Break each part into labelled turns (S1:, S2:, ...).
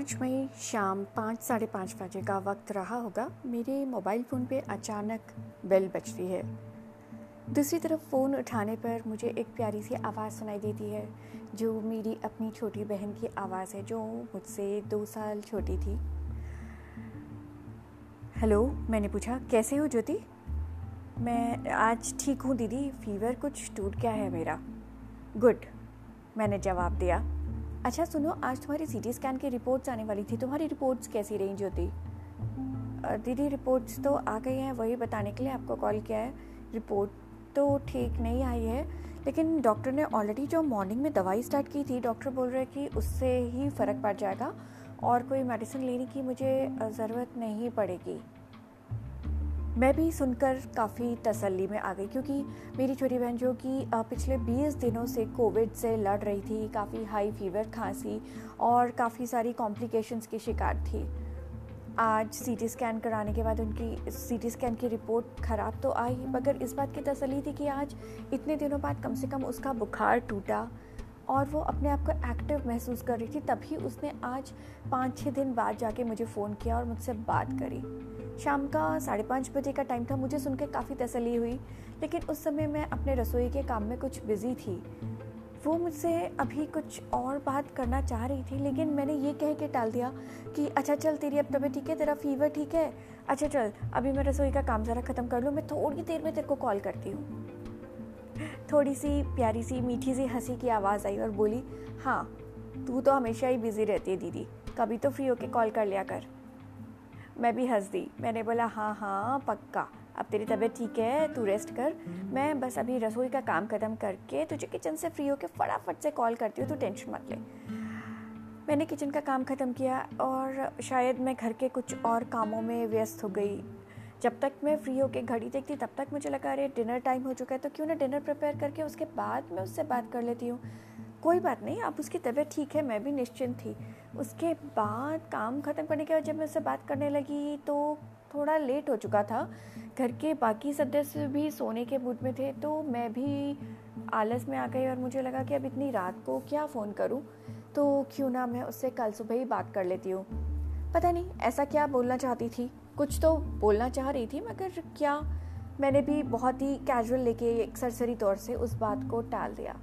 S1: पाँच मई शाम पाँच, साढ़े पाँच बजे का वक्त रहा होगा। मेरे मोबाइल फ़ोन पे अचानक बेल बजती है। दूसरी तरफ़ फ़ोन उठाने पर मुझे एक प्यारी सी आवाज़ सुनाई देती है, जो मेरी अपनी छोटी बहन की आवाज़ है, जो मुझसे दो साल छोटी थी। हेलो, मैंने पूछा, कैसे हो ज्योति? मैं आज ठीक हूँ, दीदी। फीवर कुछ टूट गया है मेरा। गुड, मैंने जवाब दिया। अच्छा सुनो, आज तुम्हारी सीटी स्कैन की रिपोर्ट्स आने वाली थी। तुम्हारी रिपोर्ट्स कैसी रही, ज्योति? दीदी रिपोर्ट्स तो आ गई हैं, वही बताने के लिए आपको कॉल किया है। रिपोर्ट तो ठीक नहीं आई है, लेकिन डॉक्टर ने ऑलरेडी जो मॉर्निंग में दवाई स्टार्ट की थी डॉक्टर बोल रहे कि उससे ही फ़र्क पड़ जाएगा और कोई मेडिसिन लेने की मुझे ज़रूरत नहीं पड़ेगी। मैं भी सुनकर काफ़ी तसल्ली में आ गई, क्योंकि मेरी छोटी बहन जो कि पिछले 20 दिनों से कोविड से लड़ रही थी, काफ़ी हाई फीवर खांसी और काफ़ी सारी कॉम्प्लिकेशंस की शिकार थी। आज सीटी स्कैन कराने के बाद उनकी सीटी स्कैन की रिपोर्ट ख़राब तो आई, मगर इस बात की तसली थी कि आज इतने दिनों बाद कम से कम उसका बुखार टूटा और वो अपने आप को एक्टिव महसूस कर रही थी, तभी उसने आज पाँच छः दिन बाद जाके मुझे फ़ोन किया और मुझसे बात करी। शाम का साढ़े पाँच बजे का टाइम था, मुझे सुनकर काफ़ी तसली हुई। लेकिन उस समय मैं अपने रसोई के काम में कुछ बिज़ी थी। वो मुझसे अभी कुछ और बात करना चाह रही थी, लेकिन मैंने ये कह के टाल दिया कि अच्छा चल तेरी अब तबीयत ठीक है, तेरा फीवर ठीक है? अच्छा चल, अभी मैं रसोई का काम ज़रा ख़त्म कर लूँ, मैं थोड़ी देर में तेरे को कॉल करती हूँ। थोड़ी सी प्यारी सी, मीठी सी हँसी की आवाज़ आई और बोली हाँ तू तो हमेशा ही बिज़ी रहती है, दीदी। कभी तो फ्री होके कॉल कर लिया कर। मैं भी हंस दी मैंने बोला हाँ हाँ पक्का। अब तेरी तबीयत ठीक है, तू रेस्ट कर। मैं बस अभी रसोई का काम ख़त्म करके तुझे किचन से फ्री होकर फटाफट से कॉल करती हूँ, तू टेंशन मत ले। मैंने किचन का काम ख़त्म किया और शायद मैं घर के कुछ और कामों में व्यस्त हो गई। जब तक मैं फ्री होकर घड़ी देखती, तब तक मुझे लगा, अरे डिनर टाइम हो चुका है तो क्यों ना डिनर प्रिपेयर करके उसके बाद मैं उससे बात कर लेती हूँ? कोई बात नहीं अब उसकी तबीयत ठीक है, मैं भी निश्चिंत थी। उसके बाद काम ख़त्म करने के बाद जब मैं उससे बात करने लगी तो थोड़ा लेट हो चुका था। घर के बाकी सदस्य भी सोने के मूड में थे तो मैं भी आलस में आ गई और मुझे लगा कि अब इतनी रात को क्या फ़ोन करूँ? तो क्यों ना मैं उससे कल सुबह ही बात कर लेती हूँ। पता नहीं, ऐसा क्या बोलना चाहती थी? कुछ तो बोलना चाह रही थी, मगर क्या? मैंने भी बहुत ही कैजुअल लेके एक सरसरी तौर से उस बात को टाल दिया।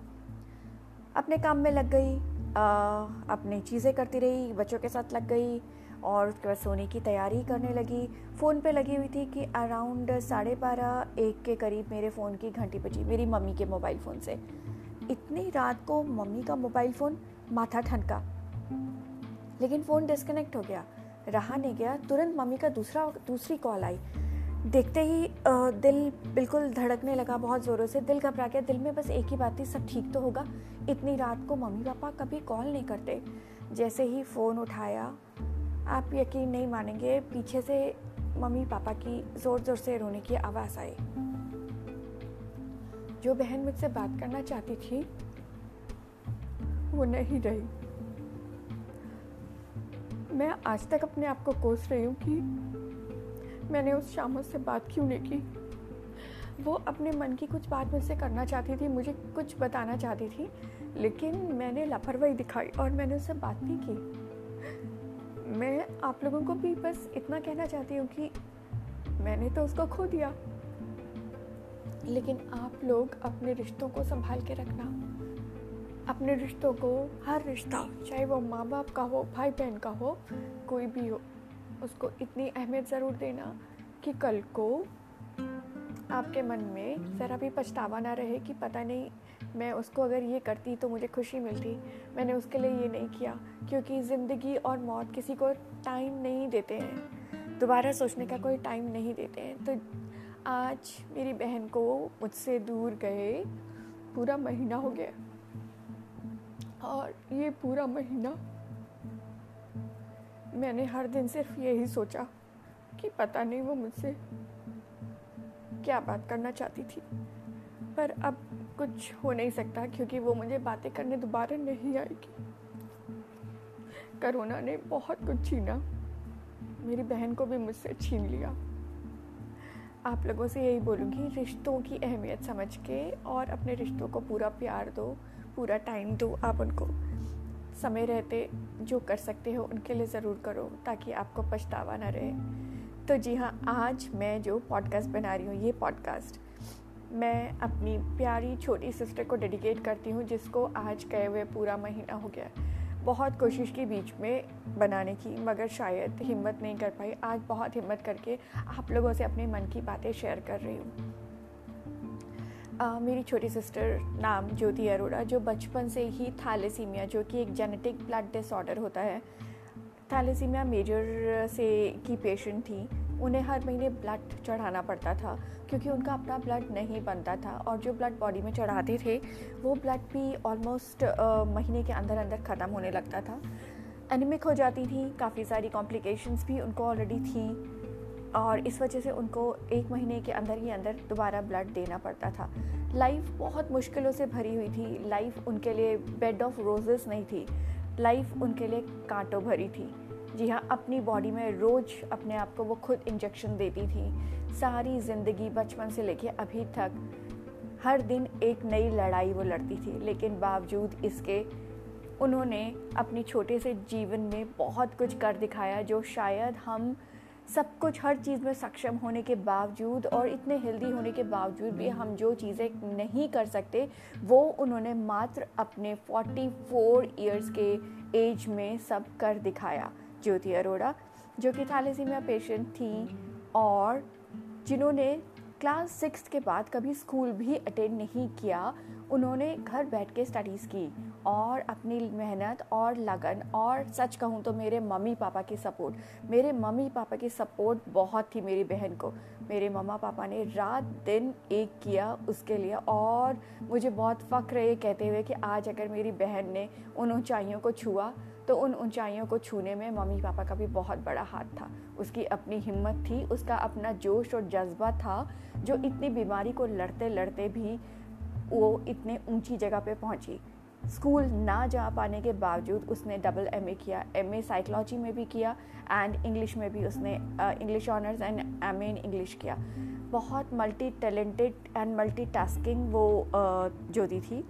S1: अपने काम में लग गई अपनी चीज़ें करती रही, बच्चों के साथ लग गई और उसके बाद सोने की तैयारी करने लगी। फ़ोन पे लगी हुई थी कि अराउंड साढ़े बारह, एक के करीब मेरे फ़ोन की घंटी बजी, मेरी मम्मी के मोबाइल फ़ोन से। इतनी रात को मम्मी का मोबाइल फ़ोन माथा ठनका। लेकिन फ़ोन डिस्कनेक्ट हो गया, रहा नहीं गया। तुरंत मम्मी का दूसरा, दूसरी कॉल आई। देखते ही दिल बिल्कुल धड़कने लगा बहुत ज़ोरों से। दिल घबरा गया, दिल में बस एक ही बात थी, सब ठीक तो होगा। इतनी रात को मम्मी पापा कभी कॉल नहीं करते। जैसे ही फ़ोन उठाया, आप यकीन नहीं मानेंगे, पीछे से मम्मी पापा की ज़ोर ज़ोर से रोने की आवाज़ आई। जो बहन मुझसे बात करना चाहती थी, वो नहीं रही। मैं आज तक अपने आप को कोस रही हूँ कि मैंने उस शाम से बात क्यों नहीं की? वो अपने मन की कुछ बात मुझसे करना चाहती थी, मुझे कुछ बताना चाहती थी, लेकिन मैंने लापरवाही दिखाई और मैंने उससे बात नहीं की। मैं आप लोगों को भी बस इतना कहना चाहती हूँ कि मैंने तो उसको खो दिया। लेकिन आप लोग अपने रिश्तों को संभाल के रखना। अपने रिश्तों को, हर रिश्ता, चाहे वो माँ बाप का हो भाई बहन का हो, कोई भी हो उसको इतनी अहमियत ज़रूर देना कि कल को आपके मन में ज़रा भी पछतावा ना रहे कि पता नहीं मैं उसको अगर ये करती तो मुझे खुशी मिलती। मैंने उसके लिए ये नहीं किया, क्योंकि ज़िंदगी और मौत किसी को टाइम नहीं देते हैं। दोबारा सोचने का कोई टाइम नहीं देते हैं। तो आज मेरी बहन को मुझसे दूर गए, पूरा महीना हो गया। और ये पूरा महीना मैंने हर दिन सिर्फ़ यही सोचा कि पता नहीं वो मुझसे क्या बात करना चाहती थी। पर अब कुछ हो नहीं सकता क्योंकि वो मुझे बातें करने दोबारा नहीं आएगी। करोना ने बहुत कुछ छीना। मेरी बहन को भी मुझसे छीन लिया। आप लोगों से यही बोलूँगी, रिश्तों की अहमियत समझ के और अपने रिश्तों को पूरा प्यार दो, पूरा टाइम दो आप उनको। समय रहते जो कर सकते हो, उनके लिए ज़रूर करो, ताकि आपको पछतावा ना रहे। तो जी हाँ आज मैं जो पॉडकास्ट बना रही हूँ, ये पॉडकास्ट मैं अपनी प्यारी छोटी सिस्टर को डेडिकेट करती हूँ, जिसको आज गए हुए पूरा महीना हो गया। बहुत कोशिश की बीच में बनाने की, मगर शायद हिम्मत नहीं कर पाई। आज बहुत हिम्मत करके आप लोगों से अपने मन की बातें शेयर कर रही हूँ। मेरी छोटी सिस्टर नाम ज्योति अरोड़ा, जो बचपन से ही थैलेसीमिया जो कि एक जेनेटिक ब्लड डिसऑर्डर होता है। थैलेसीमिया मेजर से की पेशेंट थी। उन्हें हर महीने ब्लड चढ़ाना पड़ता था, क्योंकि उनका अपना ब्लड नहीं बनता था। और जो ब्लड बॉडी में चढ़ाते थे, वो ब्लड भी ऑलमोस्ट महीने के अंदर अंदर ख़त्म होने लगता था। एनिमिक हो जाती थी, काफ़ी सारी कॉम्प्लिकेशंस भी उनको ऑलरेडी थी। और इस वजह से उनको एक महीने के अंदर ही अंदर दोबारा ब्लड देना पड़ता था। लाइफ बहुत मुश्किलों से भरी हुई थी। लाइफ उनके लिए बेड ऑफ़ रोजेस नहीं थी। लाइफ उनके लिए कांटों भरी थी। जी हाँ अपनी बॉडी में रोज़ अपने आप को वो खुद इंजेक्शन देती थी। सारी ज़िंदगी बचपन से लेके अभी तक हर दिन एक नई लड़ाई वो लड़ती थी। लेकिन बावजूद इसके उन्होंने अपनी छोटे से जीवन में बहुत कुछ कर दिखाया जो शायद हम सब कुछ हर चीज़ में सक्षम होने के बावजूद और इतने हेल्दी होने के बावजूद भी हम जो चीज़ें नहीं कर सकते, वो उन्होंने मात्र अपने 44 इयर्स के एज में सब कर दिखाया। ज्योति अरोड़ा, जो कि थैलेसीमिया पेशेंट थी और जिन्होंने क्लास सिक्स के बाद कभी स्कूल भी अटेंड नहीं किया उन्होंने घर बैठ के स्टडीज़ की और अपनी मेहनत और लगन और सच कहूँ तो मेरे मम्मी पापा की सपोर्ट मेरे मम्मी पापा की सपोर्ट बहुत थी मेरी बहन को। मेरे मम्मा पापा ने रात दिन एक किया उसके लिए और मुझे बहुत फ़ख्र ये कहते हुए कि आज अगर मेरी बहन ने उन ऊंचाइयों को छुआ तो उन ऊंचाइयों को छूने में मम्मी पापा का भी बहुत बड़ा हाथ था। उसकी अपनी हिम्मत थी, उसका अपना जोश और जज्बा था, जो इतनी बीमारी को लड़ते लड़ते भी वो इतने ऊँची जगह पे पहुँची। स्कूल ना जा पाने के बावजूद उसने डबल एमए किया। एम ए साइकोलॉजी में भी किया एंड इंग्लिश में भी उसने English honours and MA in English किया। बहुत multi talented and multi tasking वो uh, ज्योति थी।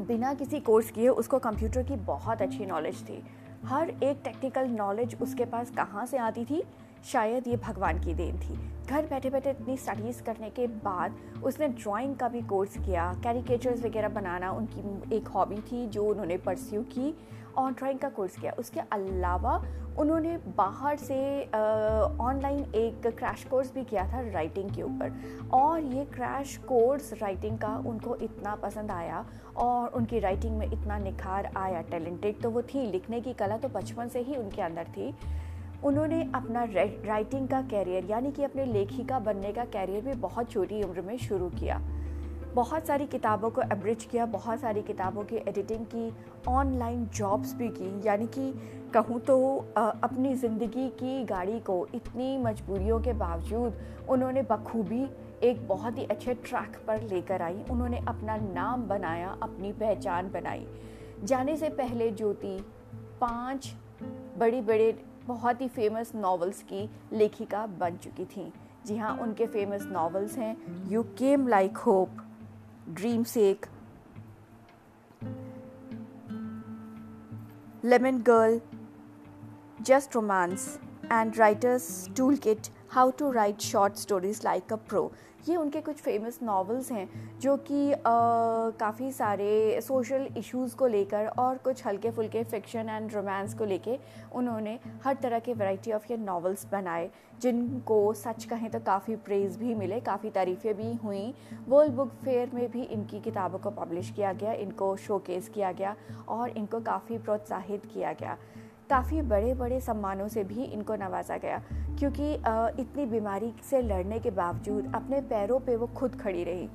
S1: बिना किसी कोर्स किए उसको कंप्यूटर की बहुत अच्छी नॉलेज थी। हर एक टेक्निकल नॉलेज उसके पास कहाँ से आती थी? शायद ये भगवान की देन थी। घर बैठे बैठे इतनी स्टडीज़ करने के बाद उसने ड्राइंग का भी कोर्स किया कैरिकेचर्स वगैरह बनाना उनकी एक हॉबी थी जो उन्होंने परस्यू की और ड्राइंग का कोर्स किया। उसके अलावा उन्होंने बाहर से ऑनलाइन एक क्रैश कोर्स भी किया था राइटिंग के ऊपर। और ये क्रैश कोर्स राइटिंग का उनको इतना पसंद आया और उनकी राइटिंग में इतना निखार आया टैलेंटेड तो वो थी, लिखने की कला तो बचपन से ही उनके अंदर थी। उन्होंने अपना राइटिंग का कैरियर यानी कि अपने लेखिका बनने का कैरियर भी बहुत छोटी उम्र में शुरू किया। बहुत सारी किताबों को एब्रिज किया, बहुत सारी किताबों की एडिटिंग की ऑनलाइन जॉब्स भी की। यानी कि कहूँ तो अपनी ज़िंदगी की गाड़ी को इतनी मजबूरियों के बावजूद उन्होंने बखूबी एक बहुत ही अच्छे ट्रैक पर लेकर आई। उन्होंने अपना नाम बनाया, अपनी पहचान बनाई। जाने से पहले ज्योति, पाँच बड़ी बड़े बहुत ही फ़ेमस नॉवेल्स की लेखिका बन चुकी थी। जी हाँ उनके फ़ेमस नॉवेल्स हैं you came like hope dream sake lemon girl just romance and writers tool kit how to write short stories like a pro ये उनके कुछ फ़ेमस नॉवेल्स हैं, जो कि काफ़ी सारे सोशल इश्यूज़ को लेकर और कुछ हल्के फुल्के फिक्शन एंड रोमांस को लेके उन्होंने हर तरह के वैरायटी ऑफ़ ये नॉवेल्स बनाए, जिनको सच कहें तो काफ़ी प्रेज़ भी मिले, काफ़ी तारीफ़ें भी हुई। वर्ल्ड बुक फेयर में भी इनकी किताबों को पब्लिश किया गया, इनको शोकेस किया गया और इनको काफ़ी प्रोत्साहित किया गया। काफ़ी बड़े बड़े सम्मानों से भी इनको नवाजा गया, क्योंकि इतनी बीमारी से लड़ने के बावजूद अपने पैरों पे वो खुद खड़ी रही।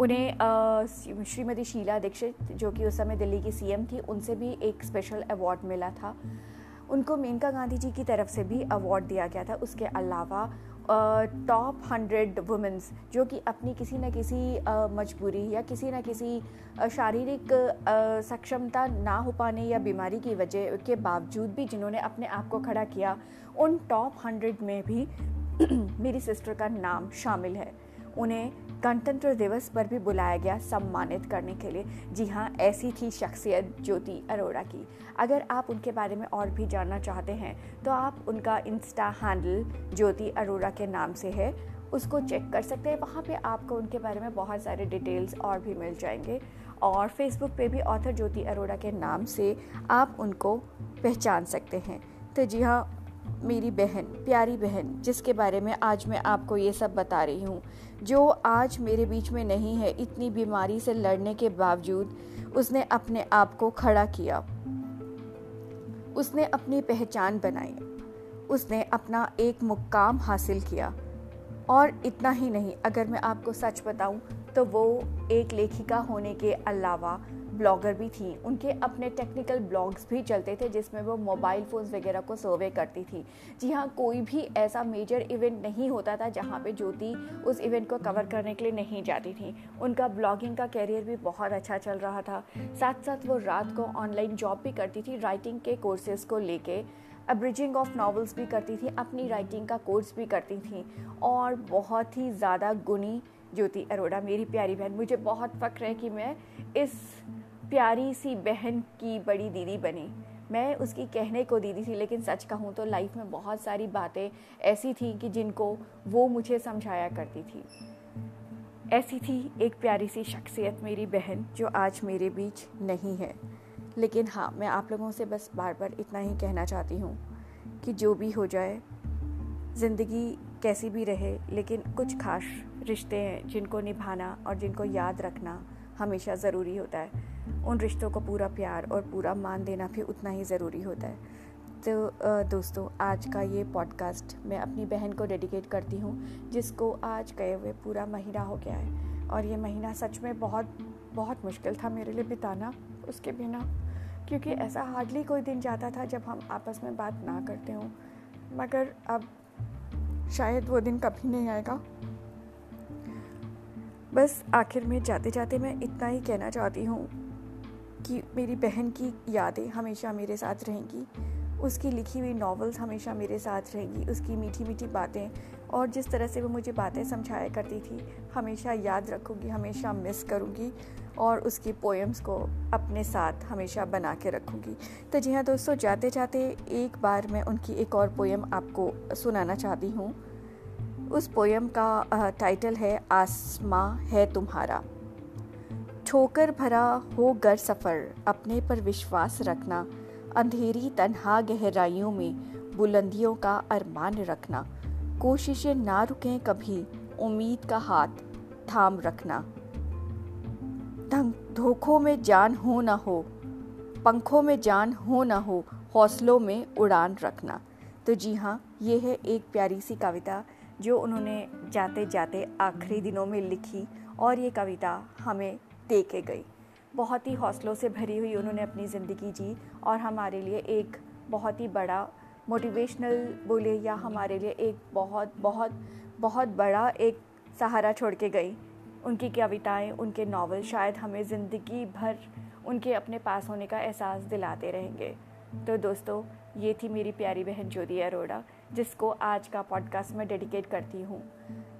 S1: उन्हें श्रीमती शीला दीक्षित, जो कि उस समय दिल्ली की सीएम थी, उनसे भी एक स्पेशल अवार्ड मिला था। उनको मेनका गांधी जी की तरफ़ से भी अवार्ड दिया गया था। उसके अलावा टॉप हंड्रेड वुमेंस जो कि अपनी किसी न किसी मजबूरी या किसी न किसी शारीरिक सक्षमता ना हो पाने या बीमारी की वजह के बावजूद भी जिन्होंने अपने आप को खड़ा किया, उन टॉप हंड्रेड में भी मेरी सिस्टर का नाम शामिल है। उन्हें गणतंत्र दिवस पर भी बुलाया गया सम्मानित करने के लिए। जी हाँ ऐसी थी शख्सियत ज्योति अरोड़ा की। अगर आप उनके बारे में और भी जानना चाहते हैं तो आप उनका इंस्टा हैंडल ज्योति अरोड़ा के नाम से है, उसको चेक कर सकते हैं। वहाँ पे आपको उनके बारे में बहुत सारे डिटेल्स और भी मिल जाएँगे। और फेसबुक पे भी ऑथर ज्योति अरोड़ा के नाम से आप उनको पहचान सकते हैं। तो जी हाँ मेरी बहन, प्यारी बहन, जिसके बारे में आज मैं आपको ये सब बता रही हूँ, जो आज मेरे बीच में नहीं है, इतनी बीमारी से लड़ने के बावजूद उसने अपने आप को खड़ा किया। उसने अपनी पहचान बनाई। उसने अपना एक मुकाम हासिल किया। और इतना ही नहीं, अगर मैं आपको सच बताऊँ तो वो एक लेखिका होने के अलावा ब्लॉगर भी थी। उनके अपने टेक्निकल ब्लॉग्स भी चलते थे, जिसमें वो मोबाइल फ़ोन्स वगैरह को सर्वे करती थी। जी हाँ कोई भी ऐसा मेजर इवेंट नहीं होता था, जहाँ पे ज्योति उस इवेंट को कवर करने के लिए नहीं जाती थी। उनका ब्लॉगिंग का कैरियर भी बहुत अच्छा चल रहा था। साथ साथ वो रात को ऑनलाइन जॉब भी करती थी राइटिंग के कोर्सेज़ को लेके। अब्रिजिंग ऑफ़ नॉवेल्स भी करती थी, अपनी राइटिंग का कोर्स भी करती थी। और बहुत ही ज़्यादा गुणी ज्योति अरोड़ा, मेरी प्यारी बहन, मुझे बहुत फ़ख्र है कि मैं इस प्यारी सी बहन की बड़ी दीदी बनी। मैं उसकी कहने को दीदी थी, लेकिन सच कहूँ तो लाइफ में बहुत सारी बातें ऐसी थी कि जिनको वो मुझे समझाया करती थी। ऐसी थी एक प्यारी सी शख्सियत मेरी बहन, जो आज मेरे बीच नहीं है। लेकिन हाँ मैं आप लोगों से बस बार बार इतना ही कहना चाहती हूँ कि जो भी हो जाए, ज़िंदगी कैसी भी रहे, लेकिन कुछ खास रिश्ते हैं जिनको निभाना और जिनको याद रखना हमेशा ज़रूरी होता है। उन रिश्तों को पूरा प्यार और पूरा मान देना भी उतना ही ज़रूरी होता है। तो दोस्तों, आज का ये पॉडकास्ट मैं अपनी बहन को डेडिकेट करती हूँ, जिसको आज गए हुए पूरा महीना हो गया है। और ये महीना सच में बहुत बहुत मुश्किल था मेरे लिए बिताना उसके बिना, क्योंकि ऐसा हार्डली कोई दिन जाता था जब हम आपस में बात ना करते हों। मगर अब शायद वो दिन कभी नहीं आएगा। बस आखिर में जाते जाते मैं इतना ही कहना चाहती हूँ कि मेरी बहन की यादें हमेशा मेरे साथ रहेंगी। उसकी लिखी हुई नॉवेल्स हमेशा मेरे साथ रहेंगी। उसकी मीठी मीठी बातें और जिस तरह से वो मुझे बातें समझाया करती थी, हमेशा याद रखूँगी, हमेशा मिस करूँगी और उसकी पोएम्स को अपने साथ हमेशा बना के रखूँगी। तो जी हाँ दोस्तों जाते जाते एक बार मैं उनकी एक और पोएम आपको सुनाना चाहती हूँ। उस पोएम का टाइटल है आसमां है तुम्हारा। ठोकर भरा हो गर सफ़र, अपने पर विश्वास रखना, अंधेरी तन्हा गहराइयों में बुलंदियों का अरमान रखना, कोशिशें ना रुकें कभी, उम्मीद का हाथ थाम रखना। धोखों में जान हो ना हो, पंखों में जान हो ना हो, हौसलों में उड़ान रखना। तो जी हाँ ये है एक प्यारी सी कविता, जो उन्होंने जाते जाते आखिरी दिनों में लिखी, और ये कविता हमें दे के गई। बहुत ही हौसलों से भरी हुई उन्होंने अपनी ज़िंदगी जी और हमारे लिए एक बहुत ही बड़ा मोटिवेशनल बोले या हमारे लिए एक बहुत बहुत बहुत बड़ा एक सहारा छोड़ के गई। उनकी कविताएँ, उनके नावल शायद हमें ज़िंदगी भर उनके अपने पास होने का एहसास दिलाते रहेंगे। तो दोस्तों, ये थी मेरी प्यारी बहन ज्योति अरोड़ा, जिसको आज का पॉडकास्ट में डेडिकेट करती हूँ।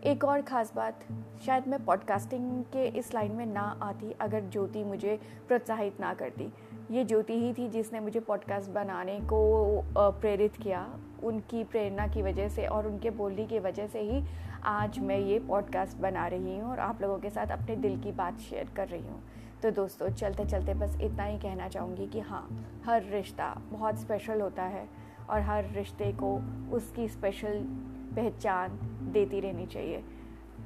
S1: एक और ख़ास बात, शायद मैं पॉडकास्टिंग के इस लाइन में ना आती अगर ज्योति मुझे प्रोत्साहित ना करती। ये ज्योति ही थी जिसने मुझे पॉडकास्ट बनाने को प्रेरित किया। उनकी प्रेरणा की वजह से और उनके बोलने की वजह से ही आज मैं ये पॉडकास्ट बना रही हूँ और आप लोगों के साथ अपने दिल की बात शेयर कर रही हूँ। तो दोस्तों चलते चलते बस इतना ही कहना चाहूँगी कि हाँ हर रिश्ता बहुत स्पेशल होता है और हर रिश्ते को उसकी स्पेशल पहचान देती रहनी चाहिए।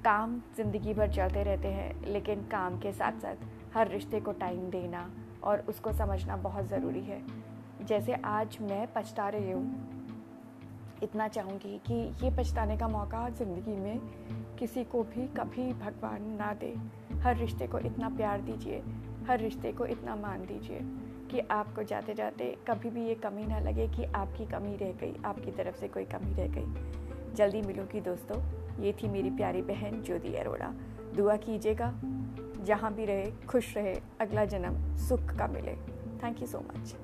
S1: काम ज़िंदगी भर चलते रहते हैं, लेकिन काम के साथ साथ हर रिश्ते को टाइम देना और उसको समझना बहुत ज़रूरी है। जैसे आज मैं पछता रही हूँ, इतना चाहूँगी कि ये पछताने का मौका ज़िंदगी में किसी को भी कभी भगवान ना दे। हर रिश्ते को इतना प्यार दीजिए, हर रिश्ते को इतना मान दीजिए कि आपको जाते जाते कभी भी ये कमी ना लगे कि आपकी कमी रह गई, आपकी तरफ़ से कोई कमी रह गई। जल्दी मिलूँगी दोस्तों। ये थी मेरी प्यारी बहन ज्योति अरोड़ा। दुआ कीजिएगा, जहाँ भी रहे, खुश रहे, अगला जन्म सुख का मिले। Thank you so much